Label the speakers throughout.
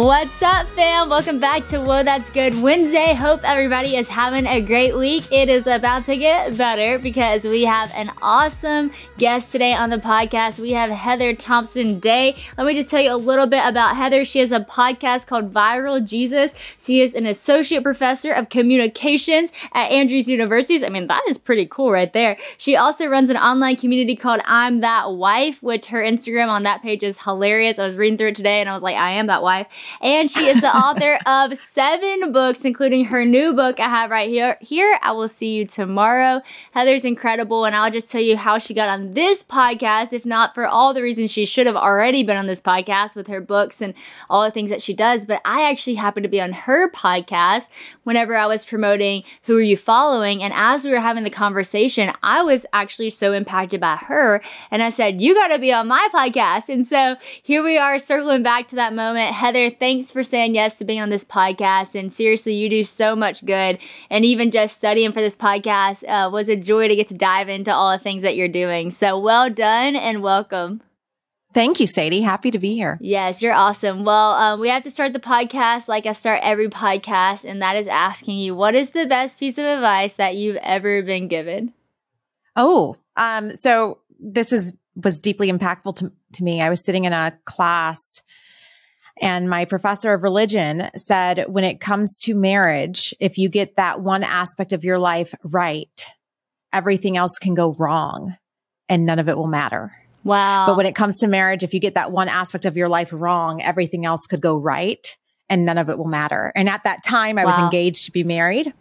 Speaker 1: What's up, fam? Welcome back to Whoa That's Good Wednesday. Hope everybody is having a great week. It is about to get better because we have an awesome guest today on the podcast. We have Heather Thompson Day. Let me just tell you a little bit about Heather. She has a podcast called Viral Jesus. She is an associate professor of communications at Andrews University. I mean, that is pretty cool right there. She also runs an online community called I'm That Wife, which her Instagram on that page is hilarious. I was reading through it today and I was like, I am that wife. And she is the author of seven books, including her new book I have right here. Here, I will see you tomorrow. Heather's incredible, and I'll just tell you how she got on this podcast, if not for all the reasons she should have already been on this podcast with her books and all the things that she does. But I actually happened to be on her podcast whenever I was promoting Who Are You Following? And as we were having the conversation, I was actually so impacted by her. And I said, You got to be on my podcast. And so here we are circling back to that moment. Heather, thanks for saying yes to being on this podcast. And seriously, you do so much good. And even just studying for this podcast uh, was a joy to get to dive into all the things that you're doing. So well done and welcome.
Speaker 2: Thank you, Sadie. Happy to be here.
Speaker 1: Yes, you're awesome. Well, um, we have to start the podcast like I start every podcast, and that is asking you what is the best piece of advice that you've ever been given?
Speaker 2: Oh, um, so this is was deeply impactful to, to me. I was sitting in a class and my professor of religion said, when it comes to marriage, if you get that one aspect of your life right, everything else can go wrong and none of it will matter.
Speaker 1: Wow.
Speaker 2: But when it comes to marriage, if you get that one aspect of your life wrong, everything else could go right and none of it will matter. And at that time, I wow. was engaged to be married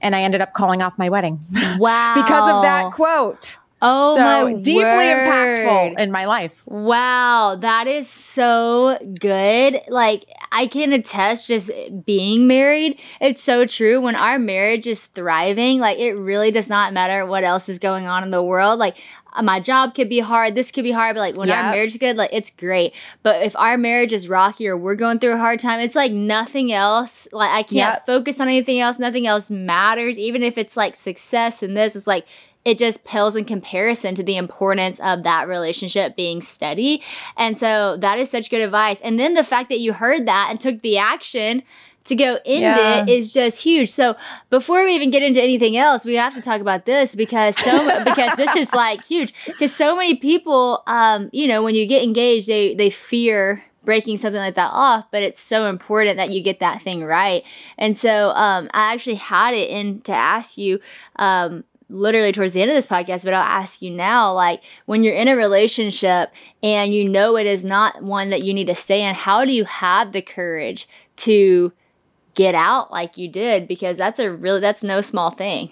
Speaker 2: and I ended up calling off my wedding.
Speaker 1: Wow.
Speaker 2: because of that quote.
Speaker 1: Oh,
Speaker 2: so
Speaker 1: my
Speaker 2: deeply
Speaker 1: word.
Speaker 2: impactful in my life.
Speaker 1: Wow, that is so good. Like, I can attest just being married. It's so true. When our marriage is thriving, like, it really does not matter what else is going on in the world. Like, uh, my job could be hard, this could be hard, but like when yep. our marriage is good, like it's great. But if our marriage is rocky or we're going through a hard time, it's like nothing else. Like I can't yep. focus on anything else. Nothing else matters. Even if it's like success and this, is like it just pales in comparison to the importance of that relationship being steady. And so that is such good advice. And then the fact that you heard that and took the action to go end yeah. it is just huge. So before we even get into anything else, we have to talk about this because so because this is like huge. Because so many people, um, you know, when you get engaged, they they fear breaking something like that off, but it's so important that you get that thing right. And so um, I actually had it in to ask you. Um, literally towards the end of this podcast, but I'll ask you now like when you're in a relationship and you know it is not one that you need to stay in, how do you have the courage to get out like you did? Because that's a really, that's no small thing.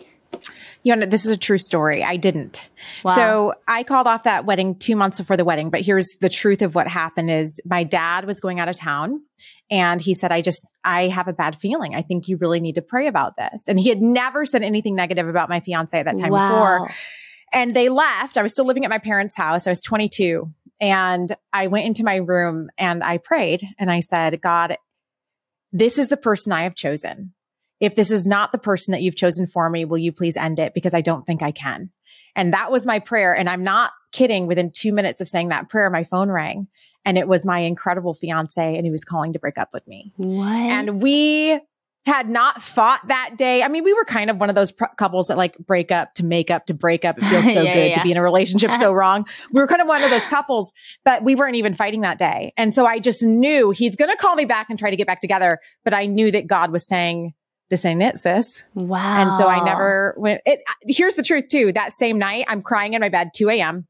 Speaker 2: You know, this is a true story. I didn't. Wow. So I called off that wedding two months before the wedding. But here's the truth of what happened is my dad was going out of town and he said, I just, I have a bad feeling. I think you really need to pray about this. And he had never said anything negative about my fiance at that time wow. before. And they left. I was still living at my parents' house. I was 22. And I went into my room and I prayed and I said, God, this is the person I have chosen. If this is not the person that you've chosen for me, will you please end it? Because I don't think I can. And that was my prayer. And I'm not kidding. Within two minutes of saying that prayer, my phone rang and it was my incredible fiance and he was calling to break up with me.
Speaker 1: What?
Speaker 2: And we had not fought that day. I mean, we were kind of one of those pr- couples that like break up to make up to break up. It feels so yeah, good yeah. to be in a relationship so wrong. We were kind of one of those couples, but we weren't even fighting that day. And so I just knew he's going to call me back and try to get back together. But I knew that God was saying, this ain't it, sis.
Speaker 1: Wow.
Speaker 2: And so I never went. It, here's the truth too. That same night, I'm crying in my bed, 2 a.m.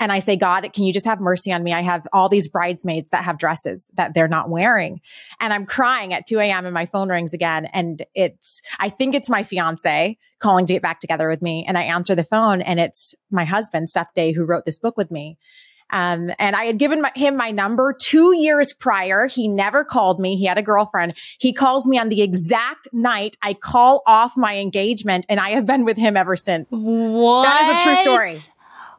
Speaker 2: And I say, God, can you just have mercy on me? I have all these bridesmaids that have dresses that they're not wearing. And I'm crying at 2 a.m. and my phone rings again. And it's, I think it's my fiance calling to get back together with me. And I answer the phone and it's my husband, Seth Day, who wrote this book with me. Um, and I had given my, him my number two years prior. He never called me. He had a girlfriend. He calls me on the exact night I call off my engagement and I have been with him ever since.
Speaker 1: What?
Speaker 2: That is a true story.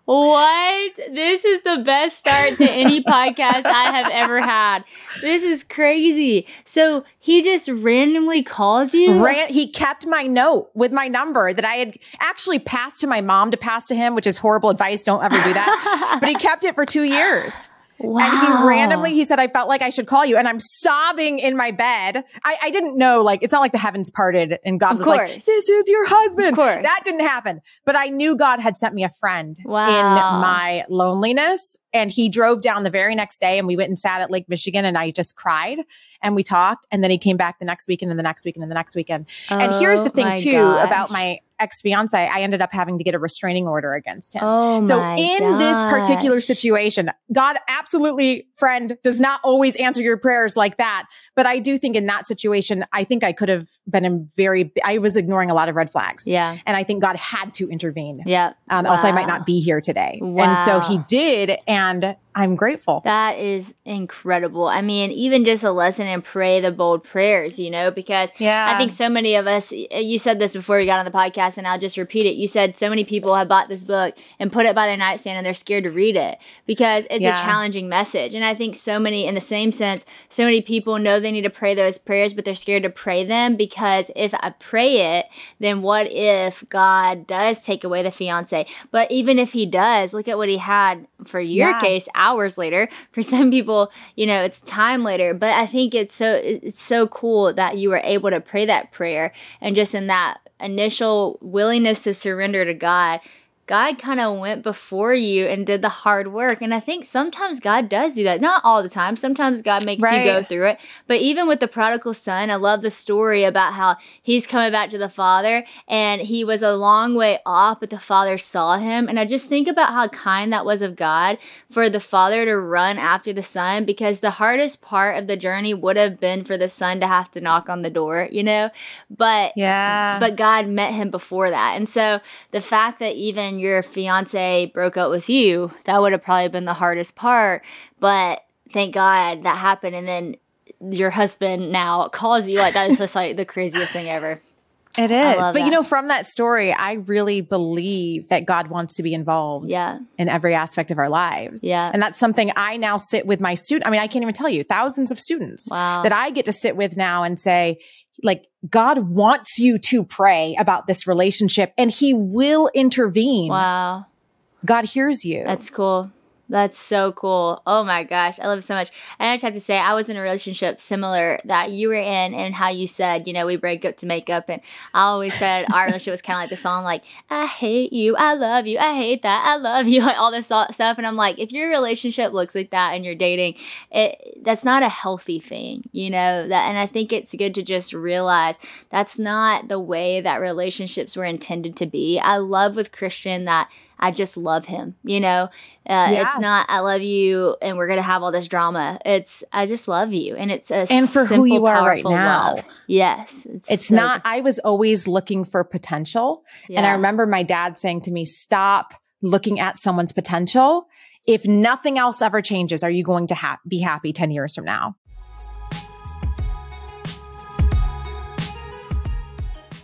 Speaker 1: What? This is the best start to any podcast I have ever had. This is crazy. So he just randomly calls you?
Speaker 2: Ran- he kept my note with my number that I had actually passed to my mom to pass to him, which is horrible advice. Don't ever do that. but he kept it for two years. Wow. And he randomly, he said, I felt like I should call you. And I'm sobbing in my bed. I, I didn't know, like, it's not like the heavens parted and God of was course. like, this is your husband. Of course. That didn't happen. But I knew God had sent me a friend wow. in my loneliness. And he drove down the very next day and we went and sat at Lake Michigan and I just cried and we talked. And then he came back the next weekend and the next weekend and the next weekend. Oh, and here's the oh thing too gosh. about my ex fiance, I ended up having to get a restraining order against him. Oh so in gosh. this particular situation, God absolutely, friend, does not always answer your prayers like that. But I do think in that situation, I think I could have been in very, I was ignoring a lot of red flags.
Speaker 1: Yeah.
Speaker 2: And I think God had to intervene.
Speaker 1: Yeah.
Speaker 2: Um, wow. Else I might not be here today. Wow. And so he did. And I'm grateful.
Speaker 1: That is incredible. I mean, even just a lesson in pray the bold prayers, you know, because yeah. I think so many of us, uh, you said this before we got on the podcast, and I'll just repeat it. You said so many people have bought this book and put it by their nightstand and they're scared to read it because it's yeah. a challenging message. And I think so many, in the same sense, so many people know they need to pray those prayers, but they're scared to pray them because if I pray it, then what if God does take away the fiance? But even if He does, look at what He had for your yes. case hours later. For some people, you know, it's time later. But I think it's so it's so cool that you were able to pray that prayer and just in that initial willingness to surrender to God God kind of went before you and did the hard work. And I think sometimes God does do that. Not all the time. Sometimes God makes right. you go through it. But even with the prodigal son, I love the story about how he's coming back to the father and he was a long way off, but the father saw him. And I just think about how kind that was of God for the father to run after the son because the hardest part of the journey would have been for the son to have to knock on the door, you know? But yeah. But God met him before that. And so the fact that even your fiance broke up with you, that would have probably been the hardest part. But thank God that happened. And then your husband now calls you like that is just like the craziest thing ever.
Speaker 2: It is. But that. you know, from that story, I really believe that God wants to be involved
Speaker 1: yeah.
Speaker 2: in every aspect of our lives.
Speaker 1: Yeah.
Speaker 2: And that's something I now sit with my student. I mean, I can't even tell you thousands of students wow. that I get to sit with now and say, like God wants you to pray about this relationship and he will intervene.
Speaker 1: Wow.
Speaker 2: God hears you.
Speaker 1: That's cool. That's so cool. Oh my gosh, I love it so much. And I just have to say, I was in a relationship similar that you were in, and how you said, you know, we break up to make up. And I always said our relationship was kind of like the song, like, I hate you, I love you, I hate that, I love you, like all this stuff. And I'm like, if your relationship looks like that and you're dating, it that's not a healthy thing, you know. That, and I think it's good to just realize that's not the way that relationships were intended to be. I love with Christian that I just love him. You know, uh, yes. it's not I love you and we're gonna have all this drama. It's I just love you, and it's a and for simple, who you are right now. Love. Yes,
Speaker 2: it's, it's so not. Good. I was always looking for potential, yeah. and I remember my dad saying to me, "Stop looking at someone's potential." If nothing else ever changes, are you going to ha- be happy 10 years from now?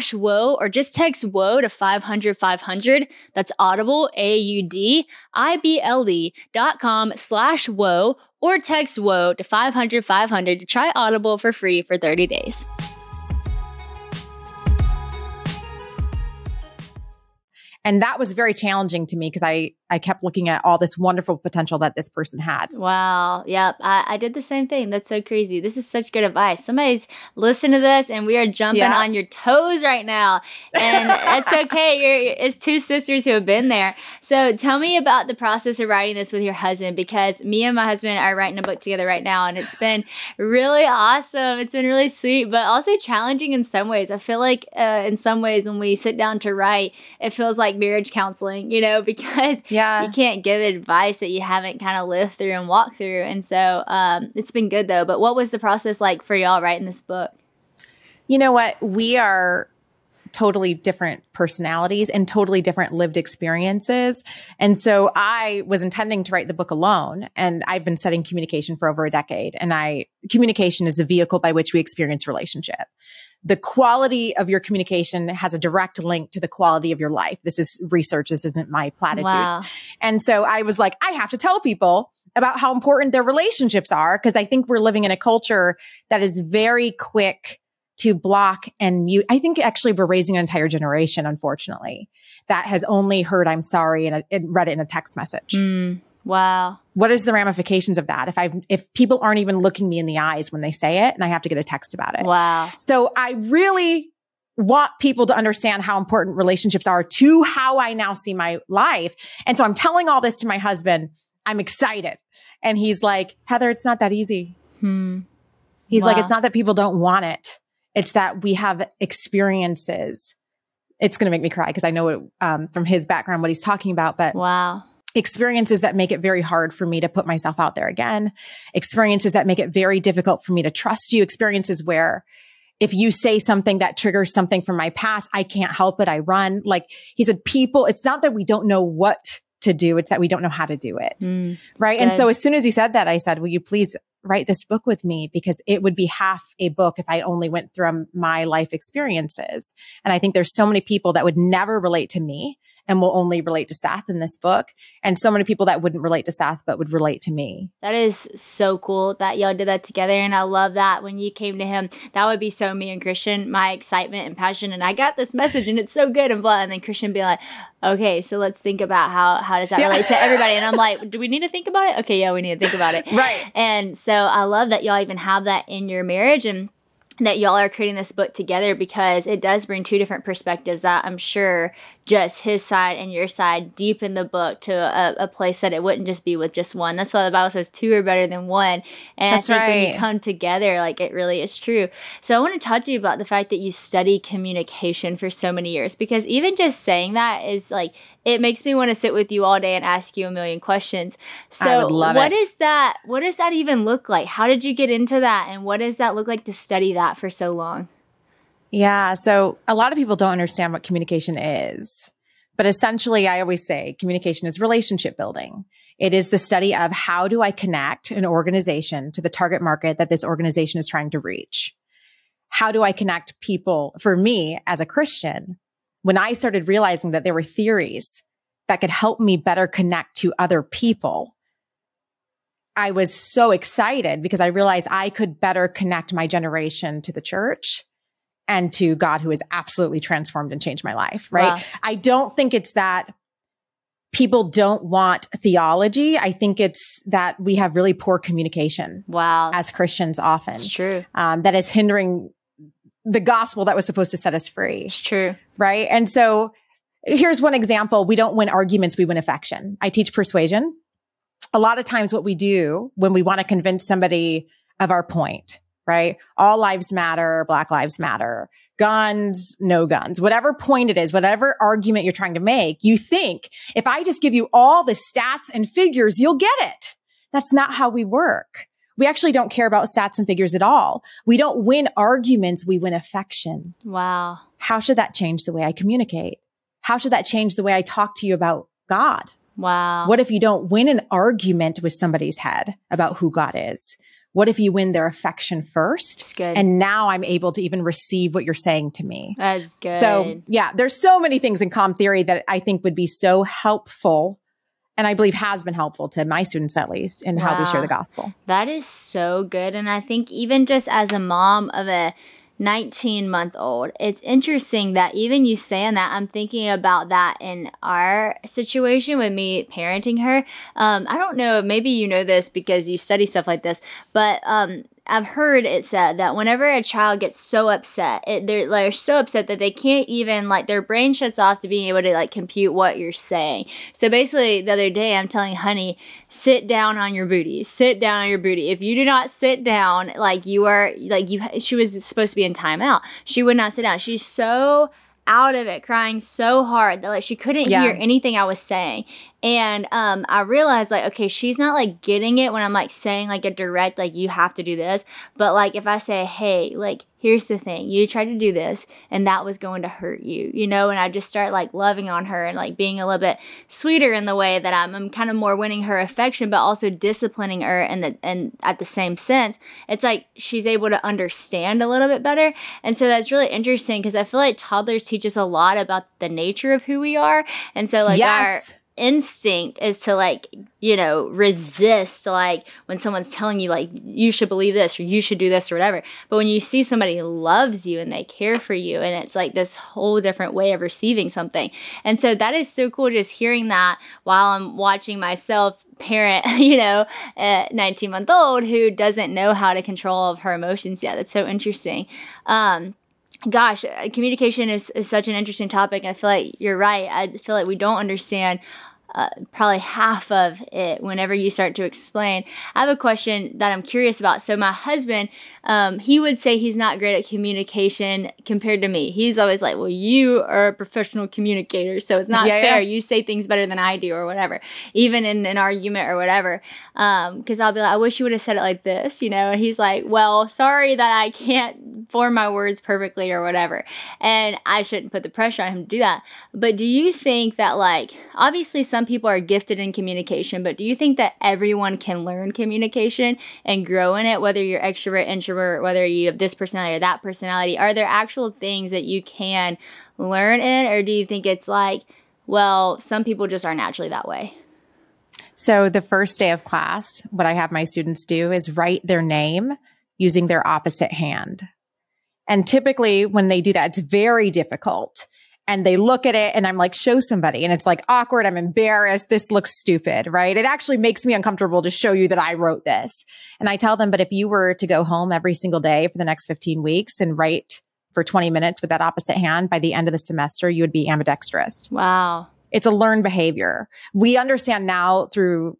Speaker 1: slash whoa or just text whoa to 500 500. That's audible, A U D I B L E dot com slash whoa or text whoa to 500 500 to try Audible for free for 30 days.
Speaker 2: And that was very challenging to me because I, I kept looking at all this wonderful potential that this person had.
Speaker 1: Wow. Yep. I, I did the same thing. That's so crazy. This is such good advice. Somebody's listening to this and we are jumping yeah. on your toes right now. And it's okay. You're, it's two sisters who have been there. So tell me about the process of writing this with your husband because me and my husband are writing a book together right now and it's been really awesome. It's been really sweet, but also challenging in some ways. I feel like uh, in some ways when we sit down to write, it feels like like marriage counseling, you know, because yeah. You can't give advice that you haven't kind of lived through and walked through. And so um, it's been good though. But what was the process like for y'all writing this book?
Speaker 2: You know what? We are totally different personalities and totally different lived experiences. And so I was intending to write the book alone and I've been studying communication for over a decade and I communication is the vehicle by which we experience relationship the quality of your communication has a direct link to the quality of your life. This is research. This isn't my platitudes. Wow. And so I was like, I have to tell people about how important their relationships are because I think we're living in a culture that is very quick to block and mute. I think actually we're raising an entire generation, unfortunately, that has only heard I'm sorry and, and read it in a text message.
Speaker 1: Mm. Wow.
Speaker 2: What is the ramifications of that? If I if people aren't even looking me in the eyes when they say it and I have to get a text about it.
Speaker 1: Wow.
Speaker 2: So I really want people to understand how important relationships are to how I now see my life. And so I'm telling all this to my husband. I'm excited. And he's like, Heather, it's not that easy.
Speaker 1: Hmm.
Speaker 2: He's wow. like, it's not that people don't want it. It's that we have experiences. It's going to make me cry because I know it um, from his background what he's talking about. But
Speaker 1: wow,
Speaker 2: experiences that make it very hard for me to put myself out there again, experiences that make it very difficult for me to trust you, experiences where if you say something that triggers something from my past, I can't help it. I run. Like he said, people, it's not that we don't know what to do. It's that we don't know how to do it. Mm, right. Good. And so as soon as he said that, I said, will you please write this book with me? Because it would be half a book if I only went through my life experiences. And I think there's so many people that would never relate to me and will only relate to Seth in this book. And so many people that wouldn't relate to Seth, but would relate to me.
Speaker 1: That is so cool that y'all did that together. And I love that when you came to him, that would be so me and Christian, my excitement and passion. And I got this message and it's so good and blah. And then Christian be like, okay, so let's think about how, how does that yeah. relate to everybody? And I'm like, do we need to think about it? Okay, yeah, we need to think about it.
Speaker 2: right.
Speaker 1: And so I love that y'all even have that in your marriage. And that y'all are creating this book together because it does bring two different perspectives that I'm sure just his side and your side deep in the book to a, a, place that it wouldn't just be with just one. That's why the Bible says two are better than one. And That's I think right. when you come together, like it really is true. So I want to talk to you about the fact that you study communication for so many years because even just saying that is like it makes me want to sit with you all day and ask you a million questions. So what it. is that what does that even look like? How did you get into that and what does that look like to study that for so long?
Speaker 2: Yeah. So a lot of people don't understand what communication is. But essentially, I always say communication is relationship building. It is the study of how do I connect an organization to the target market that this organization is trying to reach? How do I connect people? For me, as a Christian, when I started realizing that there were theories that could help me better connect to other people, I was so excited because I realized I could better connect my generation to the church and to God who has absolutely transformed and changed my life, right? Wow. I don't think it's that people don't want theology. I think it's that we have really poor communication.
Speaker 1: Wow.
Speaker 2: As Christians often.
Speaker 1: It's true.
Speaker 2: Um, that is hindering the gospel that was supposed to set us free.
Speaker 1: It's true.
Speaker 2: Right. And so here's one example. We don't win arguments. We win affection. I teach persuasion. A lot of times what we do when we want to convince somebody of our point, right? All lives matter, Black lives matter, guns, no guns, whatever point it is, whatever argument you're trying to make, you think if I just give you all the stats and figures, you'll get it. That's not how we work. We actually don't care about stats and figures at all. We don't win arguments, we win affection.
Speaker 1: Wow.
Speaker 2: How should that change the way I communicate? How should that change the way I talk to you about God?
Speaker 1: Wow.
Speaker 2: What if you don't win an argument with somebody's head about who God is? What if you win their affection first?
Speaker 1: That's good.
Speaker 2: And now I'm able to even receive what you're saying to me.
Speaker 1: That's good.
Speaker 2: So, yeah, there's so many things in comm theory that I think would be so helpful and I believe has been helpful to my students at least in wow. how we share the gospel.
Speaker 1: That is so good and I think even just as a mom of a 19 month old. It's interesting that even you saying that, I'm thinking about that in our situation with me parenting her. Um, I don't know, maybe you know this because you study stuff like this, but um, I've heard it said that whenever a child gets so upset, it, they're, they're so upset that they can't even like their brain shuts off to being able to like compute what you're saying. So basically, the other day I'm telling Honey, sit down on your booty, sit down on your booty. If you do not sit down, like you are, like you, she was supposed to be in timeout. She would not sit down. She's so out of it crying so hard that like she couldn't yeah. hear anything I was saying. And um, I realized like, okay, she's not like getting it when I'm like saying like a direct, like, you have to do this. But like, if I say, hey, like, here's the thing, you tried to do this and that was going to hurt you, you know? And I just start like loving on her and like being a little bit sweeter in the way that I'm, I'm kind of more winning her affection, but also disciplining her. And the, and at the same sense, it's like she's able to understand a little bit better. And so that's really interesting because I feel like toddlers teach us a lot about the nature of who we are. And so like yes. our, instinct is to like you know resist like when someone's telling you like you should believe this or you should do this or whatever but when you see somebody loves you and they care for you and it's like this whole different way of receiving something and so that is so cool just hearing that while i'm watching myself parent you know a 19 month old who doesn't know how to control of her emotions yet that's so interesting um gosh, uh, communication is, is such an interesting topic. I feel like you're right. I feel like we don't understand uh, probably half of it whenever you start to explain. I have a question that I'm curious about. So, my husband, um, he would say he's not great at communication compared to me. He's always like, Well, you are a professional communicator, so it's not yeah, fair. Yeah. You say things better than I do, or whatever, even in an argument or whatever. Because um, I'll be like, I wish you would have said it like this, you know? And he's like, Well, sorry that I can't form my words perfectly or whatever. And I shouldn't put the pressure on him to do that. But do you think that, like, obviously, some some people are gifted in communication, but do you think that everyone can learn communication and grow in it, whether you're extrovert, introvert, whether you have this personality or that personality? Are there actual things that you can learn in, or do you think it's like, well, some people just are naturally that way?
Speaker 2: So, the first day of class, what I have my students do is write their name using their opposite hand. And typically, when they do that, it's very difficult and they look at it and I'm like, show somebody. And it's like awkward. I'm embarrassed. This looks stupid, right? It actually makes me uncomfortable to show you that I wrote this. And I tell them, but if you were to go home every single day for the next 15 weeks and write for 20 minutes with that opposite hand, by the end of the semester, you would be ambidextrous.
Speaker 1: Wow.
Speaker 2: It's a learned behavior. We understand now through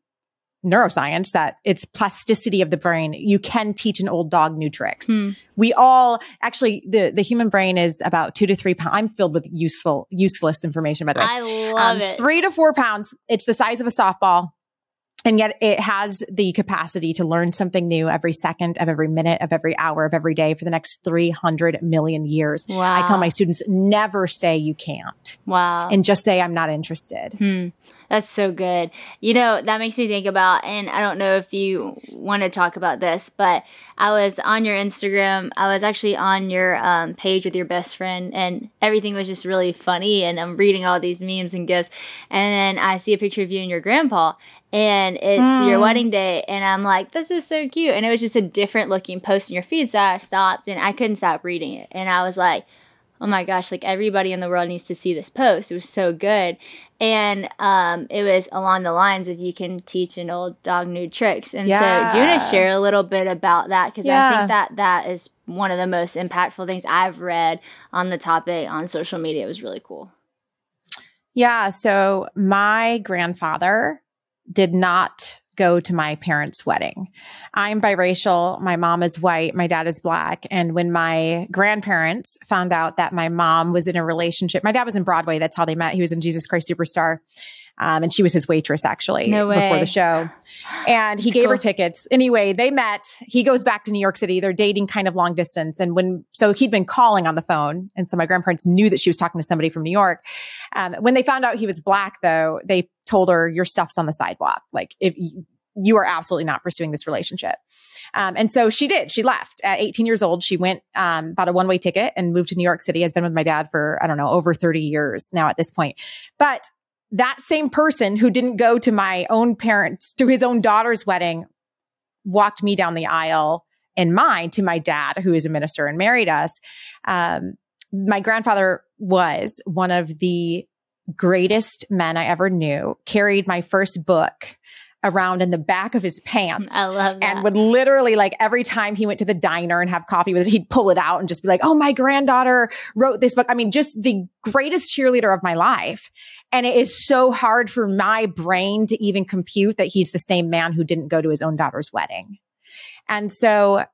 Speaker 2: neuroscience that it's plasticity of the brain. You can teach an old dog new tricks. Hmm. We all actually the the human brain is about two to three pounds. I'm filled with useful useless information by the way.
Speaker 1: I love um, it.
Speaker 2: Three to four pounds. It's the size of a softball. And yet it has the capacity to learn something new every second of every minute of every hour of every day for the next 300 million years. Wow. I tell my students never say you can't.
Speaker 1: Wow.
Speaker 2: And just say I'm not interested.
Speaker 1: Hmm. That's so good. You know, that makes me think about, and I don't know if you want to talk about this, but I was on your Instagram. I was actually on your um, page with your best friend, and everything was just really funny. And I'm reading all these memes and gifs. And then I see a picture of you and your grandpa, and it's mm. your wedding day. And I'm like, this is so cute. And it was just a different looking post in your feed. So I stopped and I couldn't stop reading it. And I was like, oh my gosh, like everybody in the world needs to see this post. It was so good. And um, it was along the lines of you can teach an old dog new tricks. And yeah. so, do you want to share a little bit about that? Because yeah. I think that that is one of the most impactful things I've read on the topic on social media. It was really cool.
Speaker 2: Yeah. So, my grandfather did not go to my parents' wedding. I'm biracial. My mom is white. My dad is black. And when my grandparents found out that my mom was in a relationship, my dad was in Broadway. That's how they met. He was in Jesus Christ Superstar. Um, and she was his waitress actually
Speaker 1: no
Speaker 2: before the show. And he gave cool. her tickets. Anyway, they met. He goes back to New York City. They're dating kind of long distance. And when, so he'd been calling on the phone. And so my grandparents knew that she was talking to somebody from New York. Um, when they found out he was black though, they told her, your stuff's on the sidewalk. Like if you, are absolutely not pursuing this relationship. Um, and so she did. She left at 18 years old. She went, um, bought a one way ticket and moved to New York City. Has been with my dad for, I don't know, over 30 years now at this point. But that same person who didn't go to my own parents, to his own daughter's wedding, walked me down the aisle in mine to my dad, who is a minister and married us. Um, my grandfather was one of the greatest men I ever knew, carried my first book around in the back of his pants.
Speaker 1: I love that.
Speaker 2: And would literally like every time he went to the diner and have coffee with it, he'd pull it out and just be like, Oh, my granddaughter wrote this book. I mean, just the greatest cheerleader of my life. And it is so hard for my brain to even compute that he's the same man who didn't go to his own daughter's wedding. And so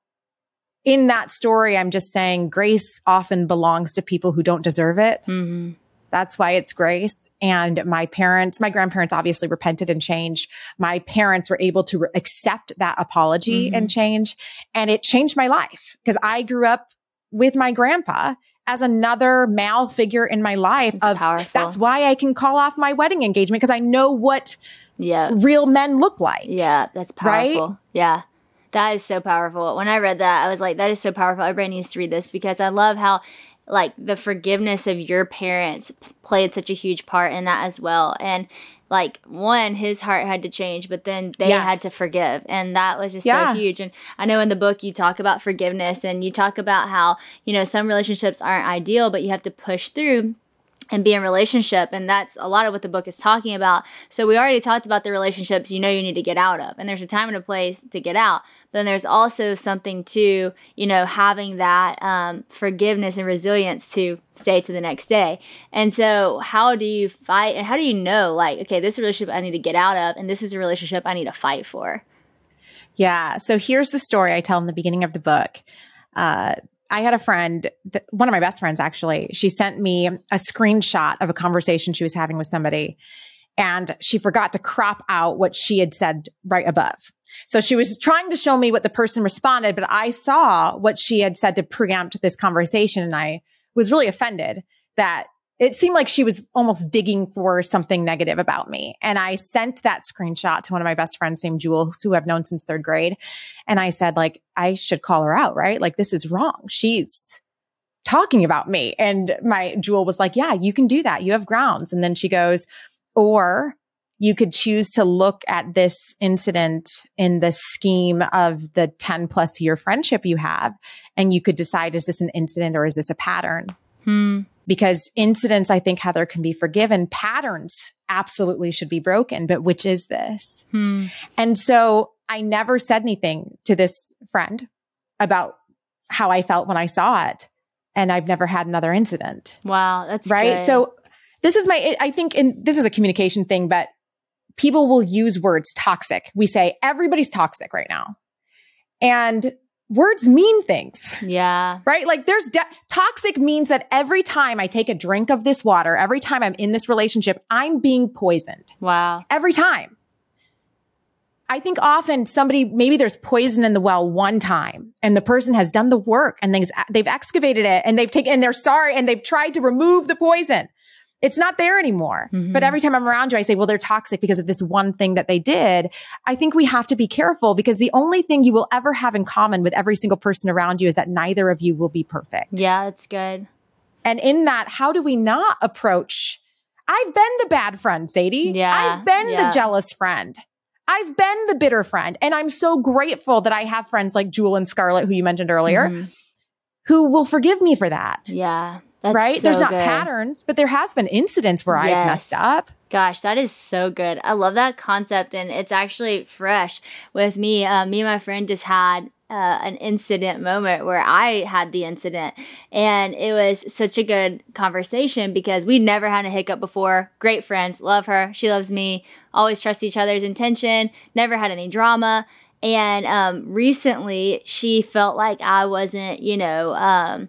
Speaker 2: in that story, I'm just saying grace often belongs to people who don't deserve it. Mm-hmm. That's why it's grace. And my parents, my grandparents obviously repented and changed. My parents were able to re- accept that apology mm-hmm. and change. And it changed my life because I grew up with my grandpa as another male figure in my life
Speaker 1: it's of powerful.
Speaker 2: that's why I can call off my wedding engagement because I know what yeah. real men look like.
Speaker 1: Yeah, that's powerful. Right? Yeah. That is so powerful. When I read that, I was like, that is so powerful. Everybody needs to read this because I love how like the forgiveness of your parents played such a huge part in that as well. And like one his heart had to change but then they yes. had to forgive and that was just yeah. so huge and i know in the book you talk about forgiveness and you talk about how you know some relationships aren't ideal but you have to push through and be in relationship and that's a lot of what the book is talking about. So we already talked about the relationships you know you need to get out of and there's a time and a place to get out. But then there's also something to you know having that um, forgiveness and resilience to stay to the next day. And so how do you fight and how do you know like okay this relationship i need to get out of and this is a relationship i need to fight for?
Speaker 2: Yeah. So here's the story i tell in the beginning of the book. Uh, I had a friend, one of my best friends actually, she sent me a screenshot of a conversation she was having with somebody and she forgot to crop out what she had said right above. So she was trying to show me what the person responded, but I saw what she had said to preempt this conversation and I was really offended that it seemed like she was almost digging for something negative about me. And I sent that screenshot to one of my best friends named Jules, who I've known since third grade. And I said, like, I should call her out, right? Like, this is wrong. She's talking about me. And my Jewel was like, yeah, you can do that. You have grounds. And then she goes, or you could choose to look at this incident in the scheme of the 10 plus year friendship you have. And you could decide, is this an incident or is this a pattern? Hmm because incidents, I think, Heather, can be forgiven. Patterns absolutely should be broken. But which is this? Hmm. And so I never said anything to this friend about how I felt when I saw it. And I've never had another incident.
Speaker 1: Wow. That's
Speaker 2: right.
Speaker 1: Good.
Speaker 2: So this is my, I think, in this is a communication thing, but people will use words toxic. We say everybody's toxic right now. And words mean things.
Speaker 1: Yeah.
Speaker 2: Right? Like there's de- toxic means that every time I take a drink of this water, every time I'm in this relationship, I'm being poisoned.
Speaker 1: Wow.
Speaker 2: Every time. I think often somebody, maybe there's poison in the well one time and the person has done the work and things, they've excavated it and they've taken, and they're sorry and they've tried to remove the poison it's not there anymore. Mm-hmm. But every time I'm around you, I say, well, they're toxic because of this one thing that they did. I think we have to be careful because the only thing you will ever have in common with every single person around you is that neither of you will be perfect.
Speaker 1: Yeah, that's good.
Speaker 2: And in that, how do we not approach? I've been the bad friend, Sadie.
Speaker 1: Yeah.
Speaker 2: I've been
Speaker 1: yeah.
Speaker 2: the jealous friend. I've been the bitter friend. And I'm so grateful that I have friends like Jewel and Scarlett, who you mentioned earlier, mm-hmm. who will forgive me for that.
Speaker 1: Yeah.
Speaker 2: That's right? So There's not good. patterns, but there has been incidents where yes. I've messed up.
Speaker 1: Gosh, that is so good. I love that concept, and it's actually fresh with me. Uh, me and my friend just had uh, an incident moment where I had the incident. And it was such a good conversation because we'd never had a hiccup before. Great friends, love her. She loves me. Always trust each other's intention. Never had any drama. And um, recently, she felt like I wasn't, you know, um,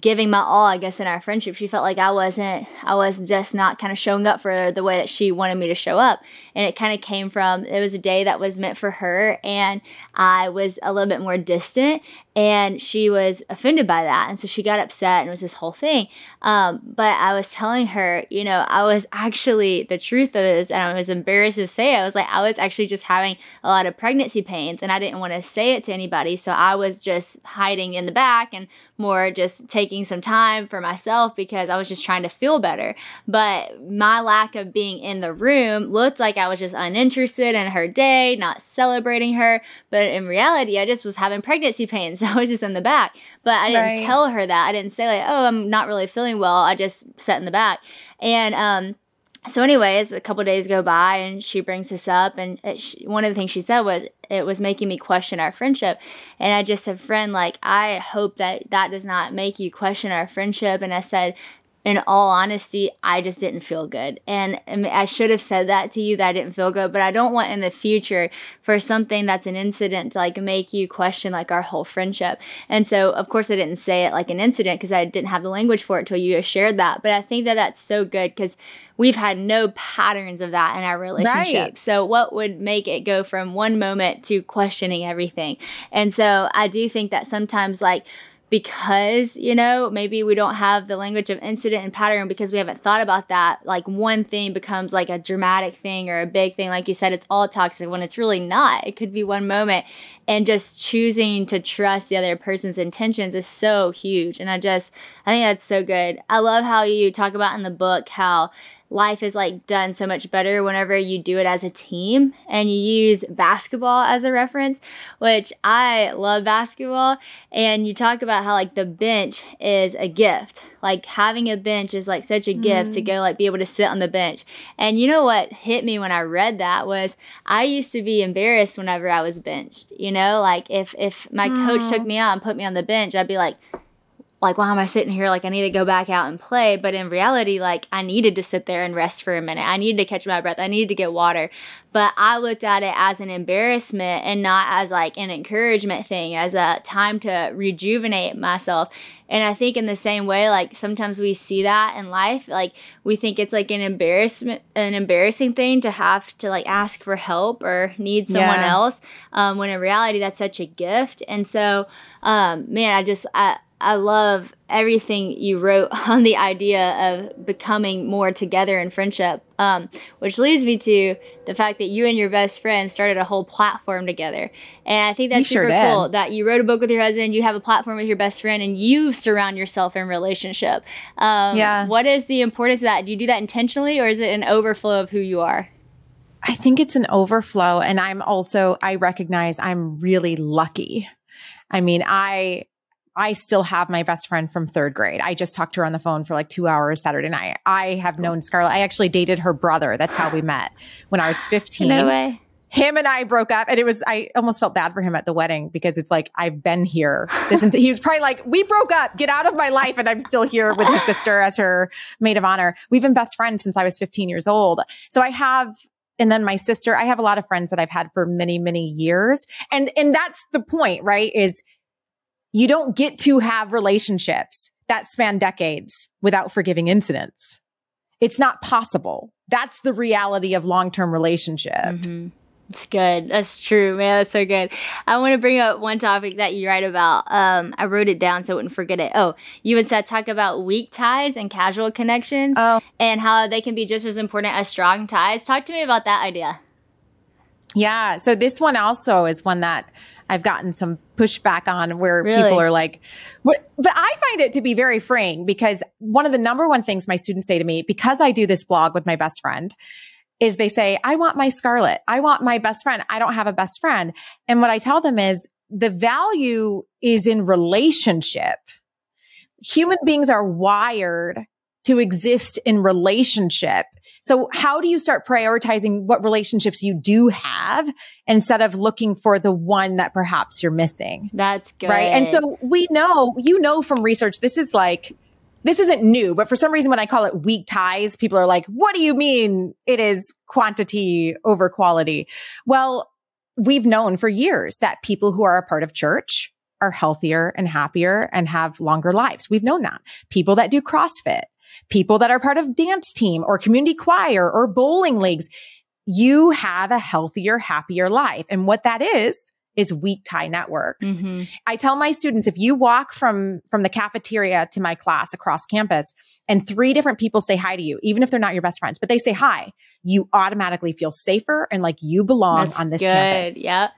Speaker 1: giving my all i guess in our friendship. She felt like i wasn't i was just not kind of showing up for the way that she wanted me to show up. And it kind of came from it was a day that was meant for her and i was a little bit more distant and she was offended by that. And so she got upset and it was this whole thing. Um, but i was telling her you know i was actually the truth this and i was embarrassed to say it. i was like i was actually just having a lot of pregnancy pains and i didn't want to say it to anybody. So i was just hiding in the back and more just taking some time for myself because i was just trying to feel better but my lack of being in the room looked like i was just uninterested in her day not celebrating her but in reality i just was having pregnancy pains I was just in the back. But I didn't right. tell her that. I didn't say like, "Oh, I'm not really feeling well." I just sat in the back. And um so anyways, a couple days go by and she brings this up and she, one of the things she said was it was making me question our friendship. And I just said, "Friend, like I hope that that does not make you question our friendship." And I said, in all honesty, I just didn't feel good. And um, I should have said that to you that I didn't feel good, but I don't want in the future for something that's an incident to like make you question like our whole friendship. And so, of course, I didn't say it like an incident because I didn't have the language for it till you shared that. But I think that that's so good because we've had no patterns of that in our relationship. Right. So, what would make it go from one moment to questioning everything? And so, I do think that sometimes, like, because you know maybe we don't have the language of incident and pattern because we haven't thought about that like one thing becomes like a dramatic thing or a big thing. Like you said it's all toxic when it's really not. It could be one moment. And just choosing to trust the other person's intentions is so huge. And i just i think that's so good. I love how you talk about in the book how life is like done so much better whenever you do it as a team and you use basketball as a reference, which I love basketball. And you talk about how like the bench is a gift. Like having a bench is like such a gift mm. to go like be able to sit on the bench. And you know what hit me when I read that was I used to be embarrassed whenever I was benched. You know, like if if my mm. coach took me out and put me on the bench, I'd be like, like, why am I sitting here? Like, I need to go back out and play. But in reality, like, I needed to sit there and rest for a minute. I needed to catch my breath. I needed to get water. But I looked at it as an embarrassment and not as like an encouragement thing, as a time to rejuvenate myself. And I think in the same way, like sometimes we see that in life, like we think it's like an embarrassment, an embarrassing thing to have to like ask for help or need someone yeah. else. Um, when in reality, that's such a gift. And so, um, man, I just, I, I love everything you wrote on the idea of becoming more together in friendship, um, which leads me to the fact that you and your best friend started a whole platform together. And I think that's super sure cool that you wrote a book with your husband, you have a platform with your best friend, and you surround yourself in relationship. Um, yeah. What is the importance of that? Do you do that intentionally, or is it an overflow of who you are?
Speaker 2: I think it's an overflow. And I'm also, I recognize I'm really lucky. I mean, I I still have my best friend from third grade. I just talked to her on the phone for like two hours Saturday night. I have known Scarlett. I actually dated her brother. That's how we met when I was 15.
Speaker 1: No way.
Speaker 2: Him and I broke up, and it was, I almost felt bad for him at the wedding because it's like, I've been here. This he was probably like, We broke up, get out of my life. And I'm still here with his sister as her maid of honor. We've been best friends since I was 15 years old. So I have and then my sister i have a lot of friends that i've had for many many years and and that's the point right is you don't get to have relationships that span decades without forgiving incidents. It's not possible. That's the reality of long term relationship. Mm-hmm.
Speaker 1: It's good. That's true, man. That's so good. I want to bring up one topic that you write about. Um, I wrote it down so I wouldn't forget it. Oh, you and Seth talk about weak ties and casual connections oh. and how they can be just as important as strong ties. Talk to me about that idea.
Speaker 2: Yeah. So this one also is one that I've gotten some pushback on where really? people are like, what? But I find it to be very freeing because one of the number one things my students say to me, because I do this blog with my best friend, is they say, I want my Scarlett. I want my best friend. I don't have a best friend. And what I tell them is the value is in relationship. Human beings are wired to exist in relationship. So how do you start prioritizing what relationships you do have instead of looking for the one that perhaps you're missing?
Speaker 1: That's good.
Speaker 2: Right. And so we know, you know, from research, this is like, this isn't new, but for some reason, when I call it weak ties, people are like, what do you mean it is quantity over quality? Well, we've known for years that people who are a part of church are healthier and happier and have longer lives. We've known that. People that do CrossFit, people that are part of dance team or community choir or bowling leagues, you have a healthier, happier life. And what that is, is weak tie networks. Mm-hmm. I tell my students if you walk from from the cafeteria to my class across campus and three different people say hi to you, even if they're not your best friends, but they say hi, you automatically feel safer and like you belong That's on this good. campus.
Speaker 1: Yeah.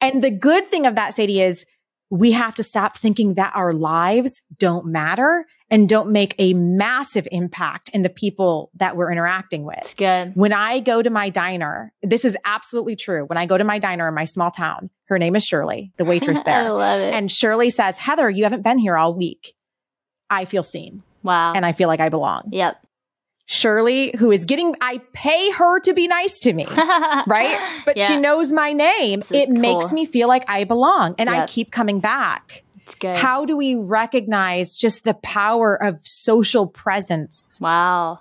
Speaker 2: And the good thing of that, Sadie, is we have to stop thinking that our lives don't matter and don't make a massive impact in the people that we're interacting with.
Speaker 1: It's good.
Speaker 2: When I go to my diner, this is absolutely true. When I go to my diner in my small town, her name is Shirley, the waitress there.
Speaker 1: I love it.
Speaker 2: And Shirley says, Heather, you haven't been here all week. I feel seen.
Speaker 1: Wow.
Speaker 2: And I feel like I belong.
Speaker 1: Yep.
Speaker 2: Shirley, who is getting, I pay her to be nice to me, right? But yeah. she knows my name. it cool. makes me feel like I belong and yep. I keep coming back.
Speaker 1: It's good.
Speaker 2: How do we recognize just the power of social presence?
Speaker 1: Wow.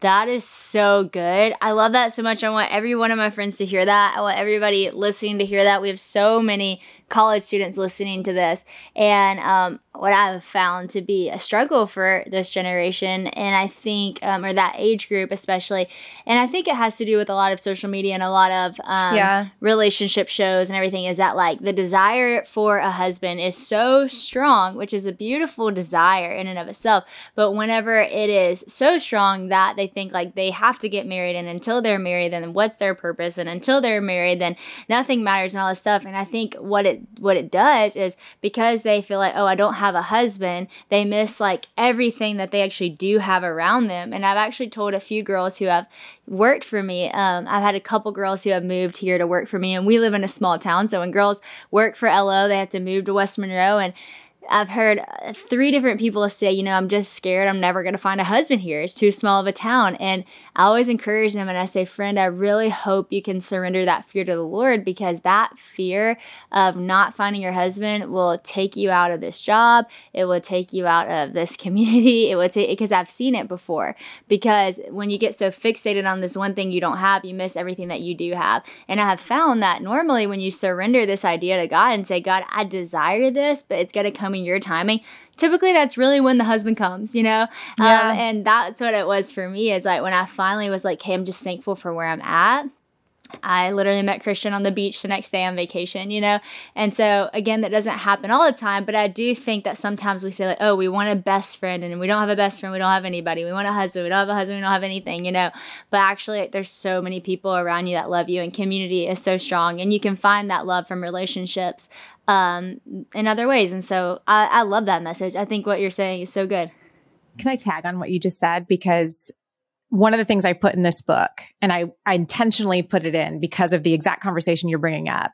Speaker 1: That is so good. I love that so much. I want every one of my friends to hear that. I want everybody listening to hear that. We have so many college students listening to this. And um, what I've found to be a struggle for this generation, and I think, um, or that age group especially, and I think it has to do with a lot of social media and a lot of um, yeah. relationship shows and everything, is that like the desire for a husband is so strong, which is a beautiful desire in and of itself. But whenever it is so strong that they think like they have to get married, and until they're married, then what's their purpose? And until they're married, then nothing matters and all this stuff. And I think what it what it does is because they feel like, oh, I don't have a husband, they miss like everything that they actually do have around them. And I've actually told a few girls who have worked for me. Um, I've had a couple girls who have moved here to work for me, and we live in a small town. So when girls work for LO, they have to move to West Monroe and I've heard uh, three different people say, you know, I'm just scared I'm never going to find a husband here. It's too small of a town. And I always encourage them and I say, friend, I really hope you can surrender that fear to the Lord because that fear of not finding your husband will take you out of this job. It will take you out of this community. It will take, because I've seen it before. Because when you get so fixated on this one thing you don't have, you miss everything that you do have. And I have found that normally when you surrender this idea to God and say, God, I desire this, but it's going to come your timing typically that's really when the husband comes you know yeah. Um, and that's what it was for me is like when i finally was like hey i'm just thankful for where i'm at I literally met Christian on the beach the next day on vacation, you know? And so, again, that doesn't happen all the time, but I do think that sometimes we say, like, oh, we want a best friend, and we don't have a best friend, we don't have anybody. We want a husband, we don't have a husband, we don't have anything, you know? But actually, like, there's so many people around you that love you, and community is so strong, and you can find that love from relationships um, in other ways. And so I, I love that message. I think what you're saying is so good.
Speaker 2: Can I tag on what you just said? Because one of the things I put in this book, and I, I intentionally put it in because of the exact conversation you're bringing up,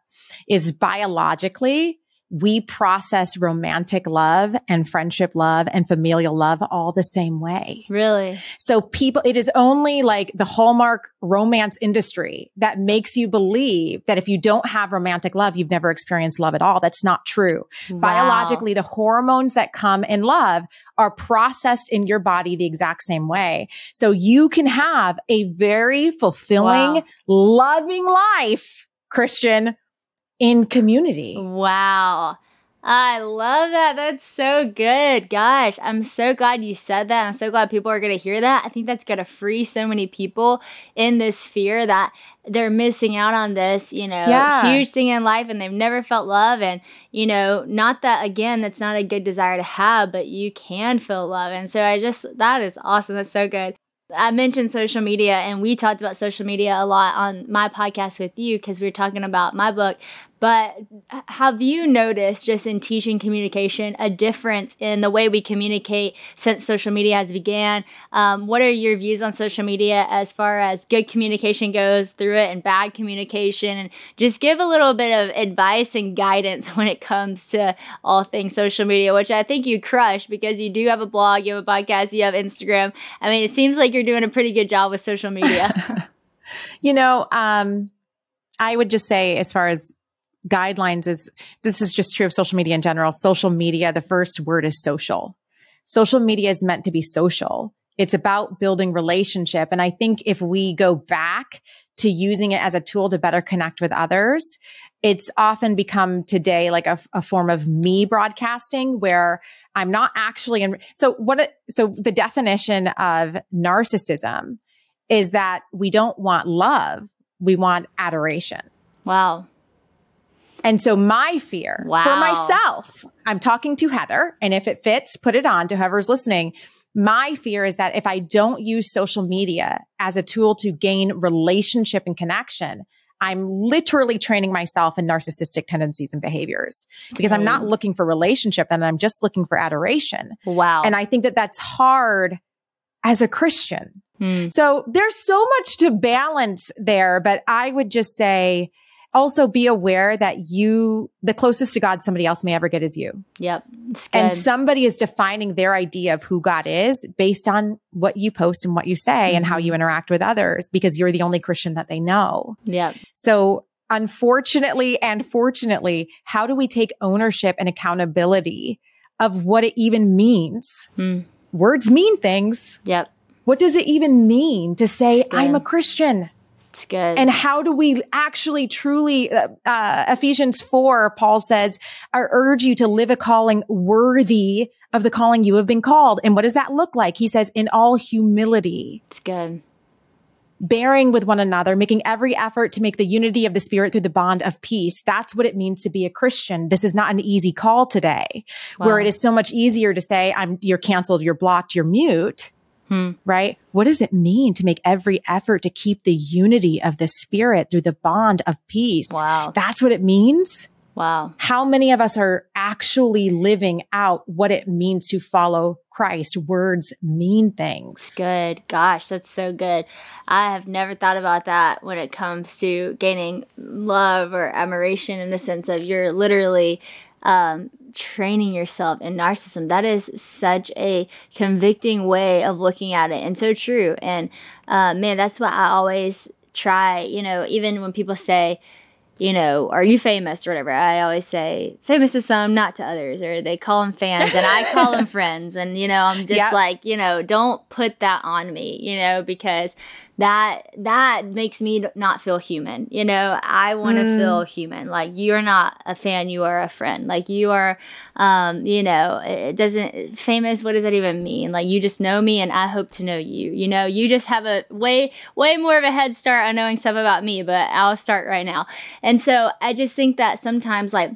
Speaker 2: is biologically, we process romantic love and friendship love and familial love all the same way.
Speaker 1: Really?
Speaker 2: So people, it is only like the hallmark romance industry that makes you believe that if you don't have romantic love, you've never experienced love at all. That's not true. Wow. Biologically, the hormones that come in love are processed in your body the exact same way. So you can have a very fulfilling, wow. loving life, Christian, in community.
Speaker 1: Wow. I love that. That's so good. Gosh, I'm so glad you said that. I'm so glad people are going to hear that. I think that's going to free so many people in this fear that they're missing out on this, you know, yeah. huge thing in life and they've never felt love. And, you know, not that, again, that's not a good desire to have, but you can feel love. And so I just, that is awesome. That's so good. I mentioned social media, and we talked about social media a lot on my podcast with you because we were talking about my book. But have you noticed just in teaching communication a difference in the way we communicate since social media has began? Um, what are your views on social media as far as good communication goes through it and bad communication? And just give a little bit of advice and guidance when it comes to all things social media, which I think you crush because you do have a blog, you have a podcast, you have Instagram. I mean, it seems like you're doing a pretty good job with social media.
Speaker 2: you know, um, I would just say, as far as guidelines, is this is just true of social media in general. Social media, the first word is social. Social media is meant to be social. It's about building relationship. And I think if we go back to using it as a tool to better connect with others, it's often become today like a, a form of me broadcasting where I'm not actually in. So what, so the definition of narcissism is that we don't want love. We want adoration.
Speaker 1: Wow.
Speaker 2: And so my fear wow. for myself, I'm talking to Heather and if it fits, put it on to whoever's listening. My fear is that if I don't use social media as a tool to gain relationship and connection, I'm literally training myself in narcissistic tendencies and behaviors because I'm not looking for relationship and I'm just looking for adoration.
Speaker 1: Wow.
Speaker 2: And I think that that's hard as a Christian. Hmm. So there's so much to balance there, but I would just say, also be aware that you, the closest to God somebody else may ever get is you.
Speaker 1: Yep.
Speaker 2: And somebody is defining their idea of who God is based on what you post and what you say mm-hmm. and how you mm-hmm. interact with others because you're the only Christian that they know.
Speaker 1: Yeah.
Speaker 2: So unfortunately and fortunately, how do we take ownership and accountability of what it even means? Mm. Words mean things.
Speaker 1: Yep.
Speaker 2: What does it even mean to say, I'm a Christian?
Speaker 1: It's good.
Speaker 2: And how do we actually truly, uh, uh, Ephesians 4, Paul says, I urge you to live a calling worthy of the calling you have been called. And what does that look like? He says, in all humility.
Speaker 1: It's good.
Speaker 2: Bearing with one another, making every effort to make the unity of the spirit through the bond of peace. That's what it means to be a Christian. This is not an easy call today, wow. where it is so much easier to say, I'm, you're canceled, you're blocked, you're mute Hmm. Right? What does it mean to make every effort to keep the unity of the spirit through the bond of peace?
Speaker 1: Wow.
Speaker 2: That's what it means.
Speaker 1: Wow.
Speaker 2: How many of us are actually living out what it means to follow Christ? Words mean things.
Speaker 1: Good. Gosh, that's so good. I have never thought about that when it comes to gaining love or admiration in the sense of you're literally um, training yourself in narcissism. That is such a convicting way of looking at it and so true. And uh, man, that's what I always try, you know, even when people say, you know, are you famous or whatever? I always say famous to some, not to others, or they call them fans and I call them friends. And, you know, I'm just yep. like, you know, don't put that on me, you know, because that that makes me not feel human you know? I want to mm. feel human. Like you're not a fan you are a friend. Like you are um you know it doesn't famous what does that even mean? Like you just know me and i hope to know you you know? You just have a way way more of a head start on knowing stuff about me but i'll start right now. And so i just think that sometimes like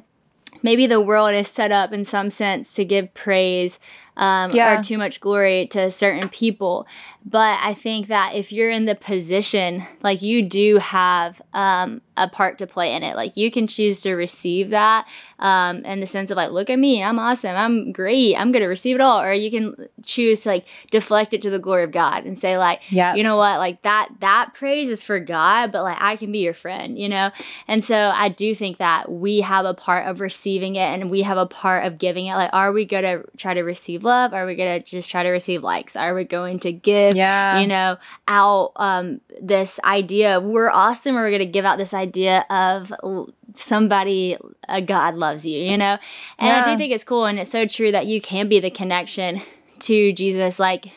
Speaker 1: maybe the world is set up in some sense to give praise um, yeah. or too much glory to certain people. But I think that if you're in the position, like you do have um, a part to play in it. Like you can choose to receive that um, in the sense of like, look at me, I'm awesome, I'm great, I'm gonna receive it all. Or you can choose to like deflect it to the glory of God and say like, yeah, you know what, like that that praise is for God, but like I can be your friend, you know. And so I do think that we have a part of receiving it and we have a part of giving it. Like, are we gonna try to receive love? Are we gonna just try to receive likes? Are we going to give, yeah. you know, out um, this idea of we're awesome, or we're gonna give out this idea? Idea of somebody a god loves you you know and yeah. i do think it's cool and it's so true that you can be the connection to jesus like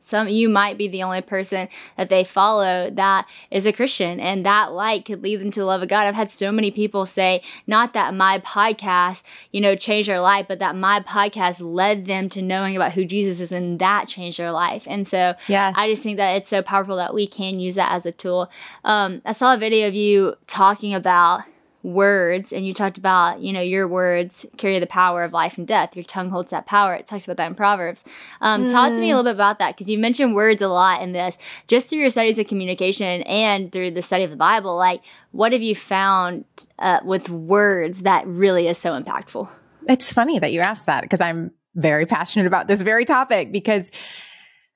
Speaker 1: some you might be the only person that they follow that is a Christian and that light could lead them to the love of God. I've had so many people say not that my podcast, you know, changed their life, but that my podcast led them to knowing about who Jesus is and that changed their life. And so yes. I just think that it's so powerful that we can use that as a tool. Um, I saw a video of you talking about words and you talked about you know your words carry the power of life and death your tongue holds that power it talks about that in proverbs um, mm. talk to me a mm. little bit about that because you mentioned words a lot in this just through your studies of communication and through the study of the bible like what have you found uh, with words that really is so impactful
Speaker 2: it's funny that you asked that because i'm very passionate about this very topic because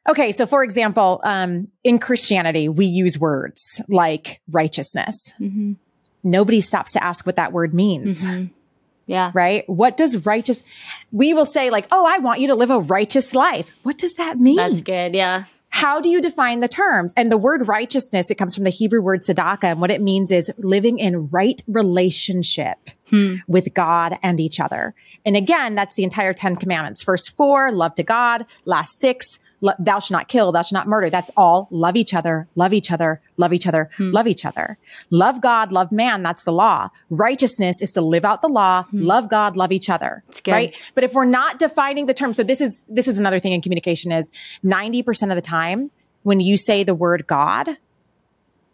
Speaker 2: Okay, so for example, um, in Christianity, we use words like righteousness. Mm-hmm. Nobody stops to ask what that word means. Mm-hmm.
Speaker 1: Yeah.
Speaker 2: Right? What does righteous? We will say, like, oh, I want you to live a righteous life. What does that mean?
Speaker 1: That's good. Yeah.
Speaker 2: How do you define the terms? And the word righteousness, it comes from the Hebrew word tzedakah. And what it means is living in right relationship hmm. with God and each other. And again, that's the entire 10 commandments. First four, love to God. Last six, thou shalt not kill, thou shalt not murder. That's all love each other, love each other, love each other, hmm. love each other. Love God, love man. That's the law. Righteousness is to live out the law, hmm. love God, love each other. Right. But if we're not defining the term, so this is, this is another thing in communication is 90% of the time when you say the word God,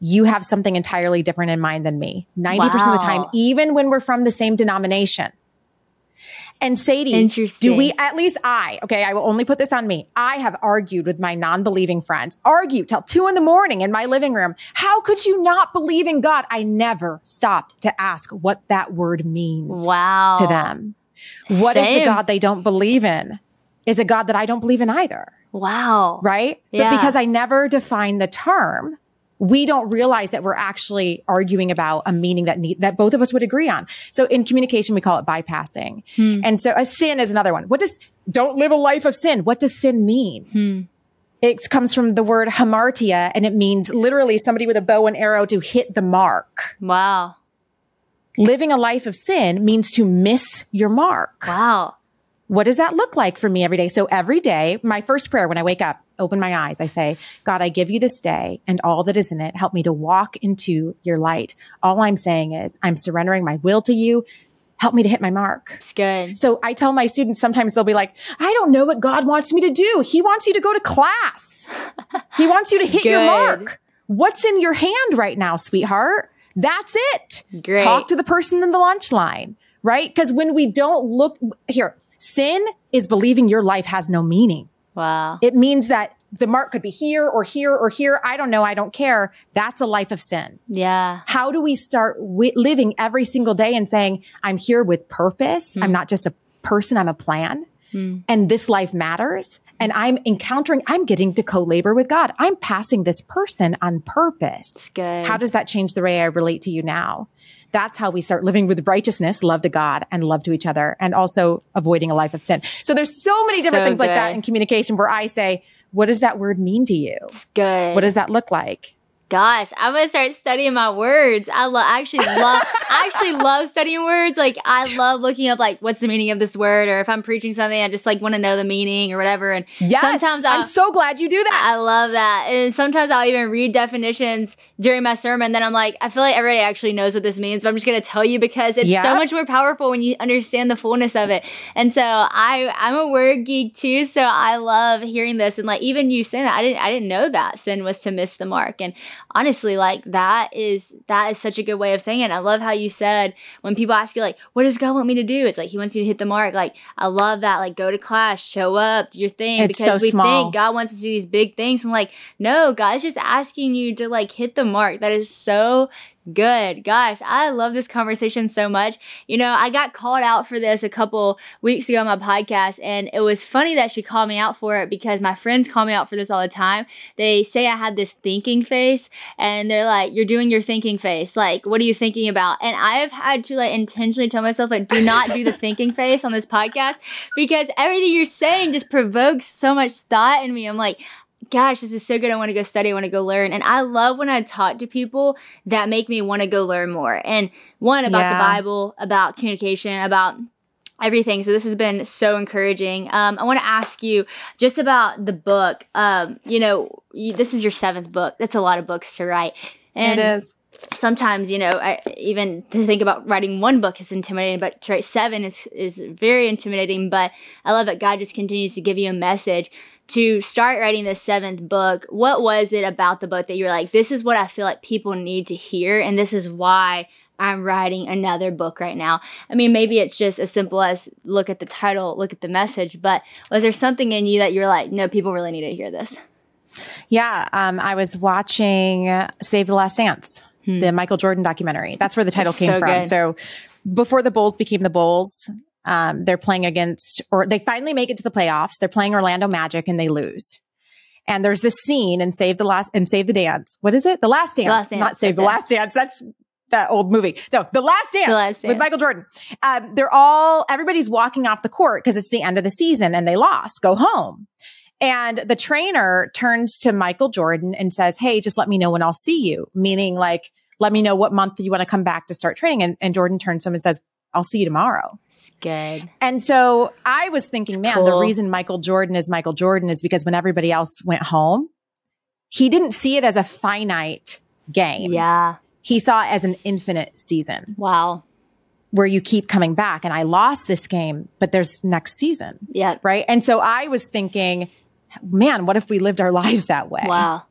Speaker 2: you have something entirely different in mind than me. 90% wow. of the time, even when we're from the same denomination. And Sadie,
Speaker 1: Interesting.
Speaker 2: do we, at least I, okay, I will only put this on me. I have argued with my non believing friends, argued till two in the morning in my living room. How could you not believe in God? I never stopped to ask what that word means
Speaker 1: wow.
Speaker 2: to them. What Same. is the God they don't believe in? Is a God that I don't believe in either.
Speaker 1: Wow.
Speaker 2: Right? Yeah. But because I never defined the term, we don't realize that we're actually arguing about a meaning that need, that both of us would agree on. So in communication, we call it bypassing. Hmm. And so a sin is another one. What does, don't live a life of sin. What does sin mean? Hmm. It comes from the word hamartia and it means literally somebody with a bow and arrow to hit the mark.
Speaker 1: Wow.
Speaker 2: Living a life of sin means to miss your mark.
Speaker 1: Wow.
Speaker 2: What does that look like for me every day? So every day, my first prayer when I wake up, open my eyes, I say, God, I give you this day and all that is in it. Help me to walk into your light. All I'm saying is I'm surrendering my will to you. Help me to hit my mark.
Speaker 1: It's good.
Speaker 2: So I tell my students sometimes they'll be like, I don't know what God wants me to do. He wants you to go to class. he wants you to hit good. your mark. What's in your hand right now, sweetheart? That's it.
Speaker 1: Great.
Speaker 2: Talk to the person in the lunch line, right? Because when we don't look here, Sin is believing your life has no meaning.
Speaker 1: Wow.
Speaker 2: It means that the mark could be here or here or here. I don't know. I don't care. That's a life of sin.
Speaker 1: Yeah.
Speaker 2: How do we start w- living every single day and saying, I'm here with purpose. Mm. I'm not just a person. I'm a plan. Mm. And this life matters. And I'm encountering, I'm getting to co-labor with God. I'm passing this person on purpose. How does that change the way I relate to you now? That's how we start living with righteousness, love to God and love to each other and also avoiding a life of sin. So there's so many different so things good. like that in communication where I say, what does that word mean to you?
Speaker 1: It's good.
Speaker 2: What does that look like?
Speaker 1: Gosh, I'm gonna start studying my words. I love actually love I actually love studying words. Like I love looking up like what's the meaning of this word, or if I'm preaching something, I just like want to know the meaning or whatever. And
Speaker 2: yes, sometimes i am so glad you do that.
Speaker 1: I love that. And sometimes I'll even read definitions during my sermon. Then I'm like, I feel like everybody actually knows what this means, but I'm just gonna tell you because it's so much more powerful when you understand the fullness of it. And so I I'm a word geek too, so I love hearing this and like even you saying that I didn't I didn't know that sin was to miss the mark and honestly, like that is that is such a good way of saying it. I love how you said when people ask you like, what does God want me to do? It's like he wants you to hit the mark. Like I love that. Like go to class, show up, do your thing.
Speaker 2: It's
Speaker 1: because
Speaker 2: so
Speaker 1: we
Speaker 2: small.
Speaker 1: think God wants us to do these big things. And like, no, God's just asking you to like hit the mark. That is so good. Gosh, I love this conversation so much. You know, I got called out for this a couple weeks ago on my podcast, and it was funny that she called me out for it because my friends call me out for this all the time. They say I have this thinking face, and they're like, You're doing your thinking face. Like, what are you thinking about? And I have had to like intentionally tell myself, like, do not do the thinking face on this podcast because everything you're saying just provokes so much thought in me. I'm like, gosh, this is so good. I want to go study. I want to go learn. And I love when I talk to people that make me want to go learn more. And one about yeah. the Bible, about communication, about everything. So this has been so encouraging. Um, I want to ask you just about the book. Um, you know, you, this is your seventh book. That's a lot of books to write.
Speaker 2: And it is.
Speaker 1: Sometimes, you know, I, even to think about writing one book is intimidating, but to write seven is, is very intimidating. But I love that God just continues to give you a message to start writing the seventh book, what was it about the book that you were like, this is what I feel like people need to hear, and this is why I'm writing another book right now. I mean, maybe it's just as simple as look at the title, look at the message, but was there something in you that you're like, no, people really need to hear this?
Speaker 2: Yeah, um, I was watching Save the Last Dance, hmm. the Michael Jordan documentary. That's where the title came so from. Good. So before the Bulls became the Bulls, um, they're playing against, or they finally make it to the playoffs. They're playing Orlando Magic and they lose. And there's this scene in Save the Last and Save the Dance. What is it? The Last Dance, the last dance not Save the it. Last Dance. That's that old movie. No, The Last Dance, the last dance. with Michael Jordan. Um, they're all everybody's walking off the court because it's the end of the season and they lost. Go home. And the trainer turns to Michael Jordan and says, Hey, just let me know when I'll see you. Meaning like, let me know what month you want to come back to start training. And, and Jordan turns to him and says, I'll see you tomorrow.
Speaker 1: It's good.
Speaker 2: And so I was thinking, it's man, cool. the reason Michael Jordan is Michael Jordan is because when everybody else went home, he didn't see it as a finite game.
Speaker 1: Yeah.
Speaker 2: He saw it as an infinite season.
Speaker 1: Wow.
Speaker 2: Where you keep coming back. And I lost this game, but there's next season.
Speaker 1: Yeah.
Speaker 2: Right. And so I was thinking, man, what if we lived our lives that way?
Speaker 1: Wow.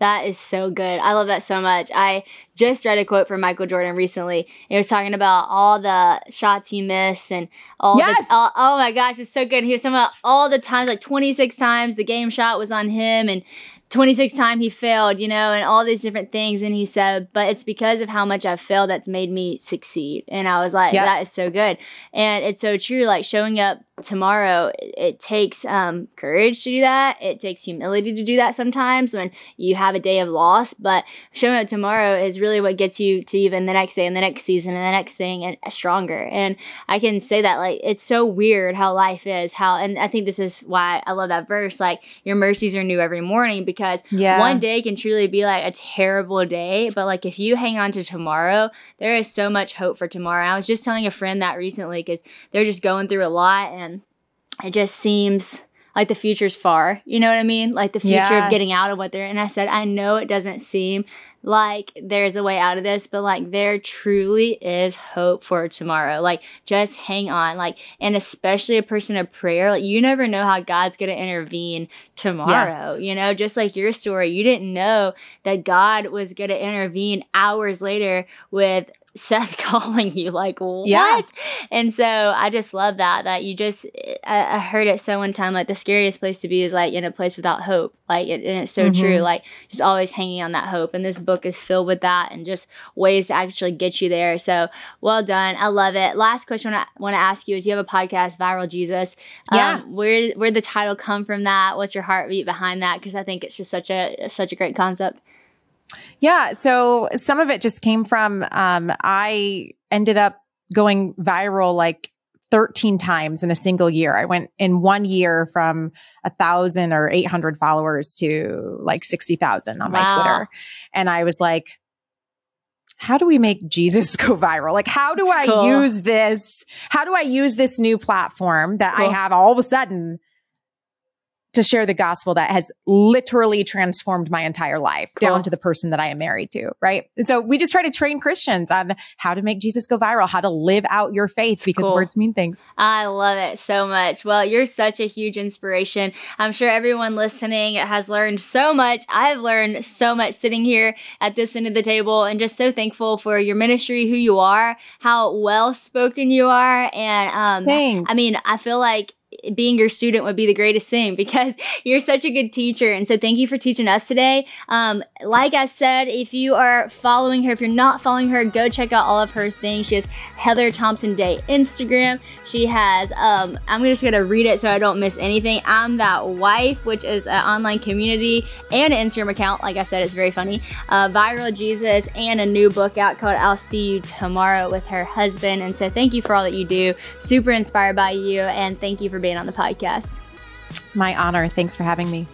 Speaker 1: That is so good. I love that so much. I just read a quote from Michael Jordan recently. It was talking about all the shots he missed and all yes! the all, oh my gosh, it's so good. He was talking about all the times, like 26 times the game shot was on him and 26 time he failed, you know, and all these different things. And he said, but it's because of how much I've failed that's made me succeed. And I was like, yep. that is so good. And it's so true. Like showing up tomorrow, it, it takes um, courage to do that. It takes humility to do that sometimes when you have a day of loss. But showing up tomorrow is really what gets you to even the next day and the next season and the next thing and stronger. And I can say that, like, it's so weird how life is, how, and I think this is why I love that verse. Like, your mercies are new every morning because because yeah. one day can truly be like a terrible day. But like if you hang on to tomorrow, there is so much hope for tomorrow. And I was just telling a friend that recently because they're just going through a lot and it just seems like the future's far. You know what I mean? Like the future yes. of getting out of what they're. And I said, I know it doesn't seem like there's a way out of this, but like there truly is hope for tomorrow. Like just hang on. Like, and especially a person of prayer, like you never know how God's going to intervene tomorrow. Yes. You know, just like your story, you didn't know that God was going to intervene hours later with Seth calling you like what? Yes. And so I just love that that you just I, I, heard it so one time like the scariest place to be is like in a place without hope. Like it, and it's so mm-hmm. true. Like just always hanging on that hope. And this book is filled with that and just ways to actually get you there. So well done. I love it. Last question I want to ask you is you have a podcast, Viral Jesus.
Speaker 2: Yeah. Um,
Speaker 1: where where the title come from that? What's your heartbeat behind that? Because I think it's just such a such a great concept.
Speaker 2: Yeah. So some of it just came from, um, I ended up going viral like 13 times in a single year. I went in one year from a thousand or 800 followers to like 60,000 on wow. my Twitter. And I was like, how do we make Jesus go viral? Like, how do That's I cool. use this? How do I use this new platform that cool. I have all of a sudden to share the gospel that has literally transformed my entire life cool. down to the person that I am married to. Right. And so we just try to train Christians on how to make Jesus go viral, how to live out your faith because cool. words mean things.
Speaker 1: I love it so much. Well, you're such a huge inspiration. I'm sure everyone listening has learned so much. I've learned so much sitting here at this end of the table and just so thankful for your ministry, who you are, how well spoken you are. And um,
Speaker 2: Thanks.
Speaker 1: I mean, I feel like being your student would be the greatest thing because you're such a good teacher. And so thank you for teaching us today. Um, like I said, if you are following her, if you're not following her, go check out all of her things. She has Heather Thompson Day Instagram. She has, um, I'm just going to read it so I don't miss anything. I'm That Wife, which is an online community and an Instagram account. Like I said, it's very funny. Uh, Viral Jesus and a new book out called I'll See You Tomorrow with her husband. And so thank you for all that you do. Super inspired by you. And thank you for being on the podcast.
Speaker 2: My honor. Thanks for having me.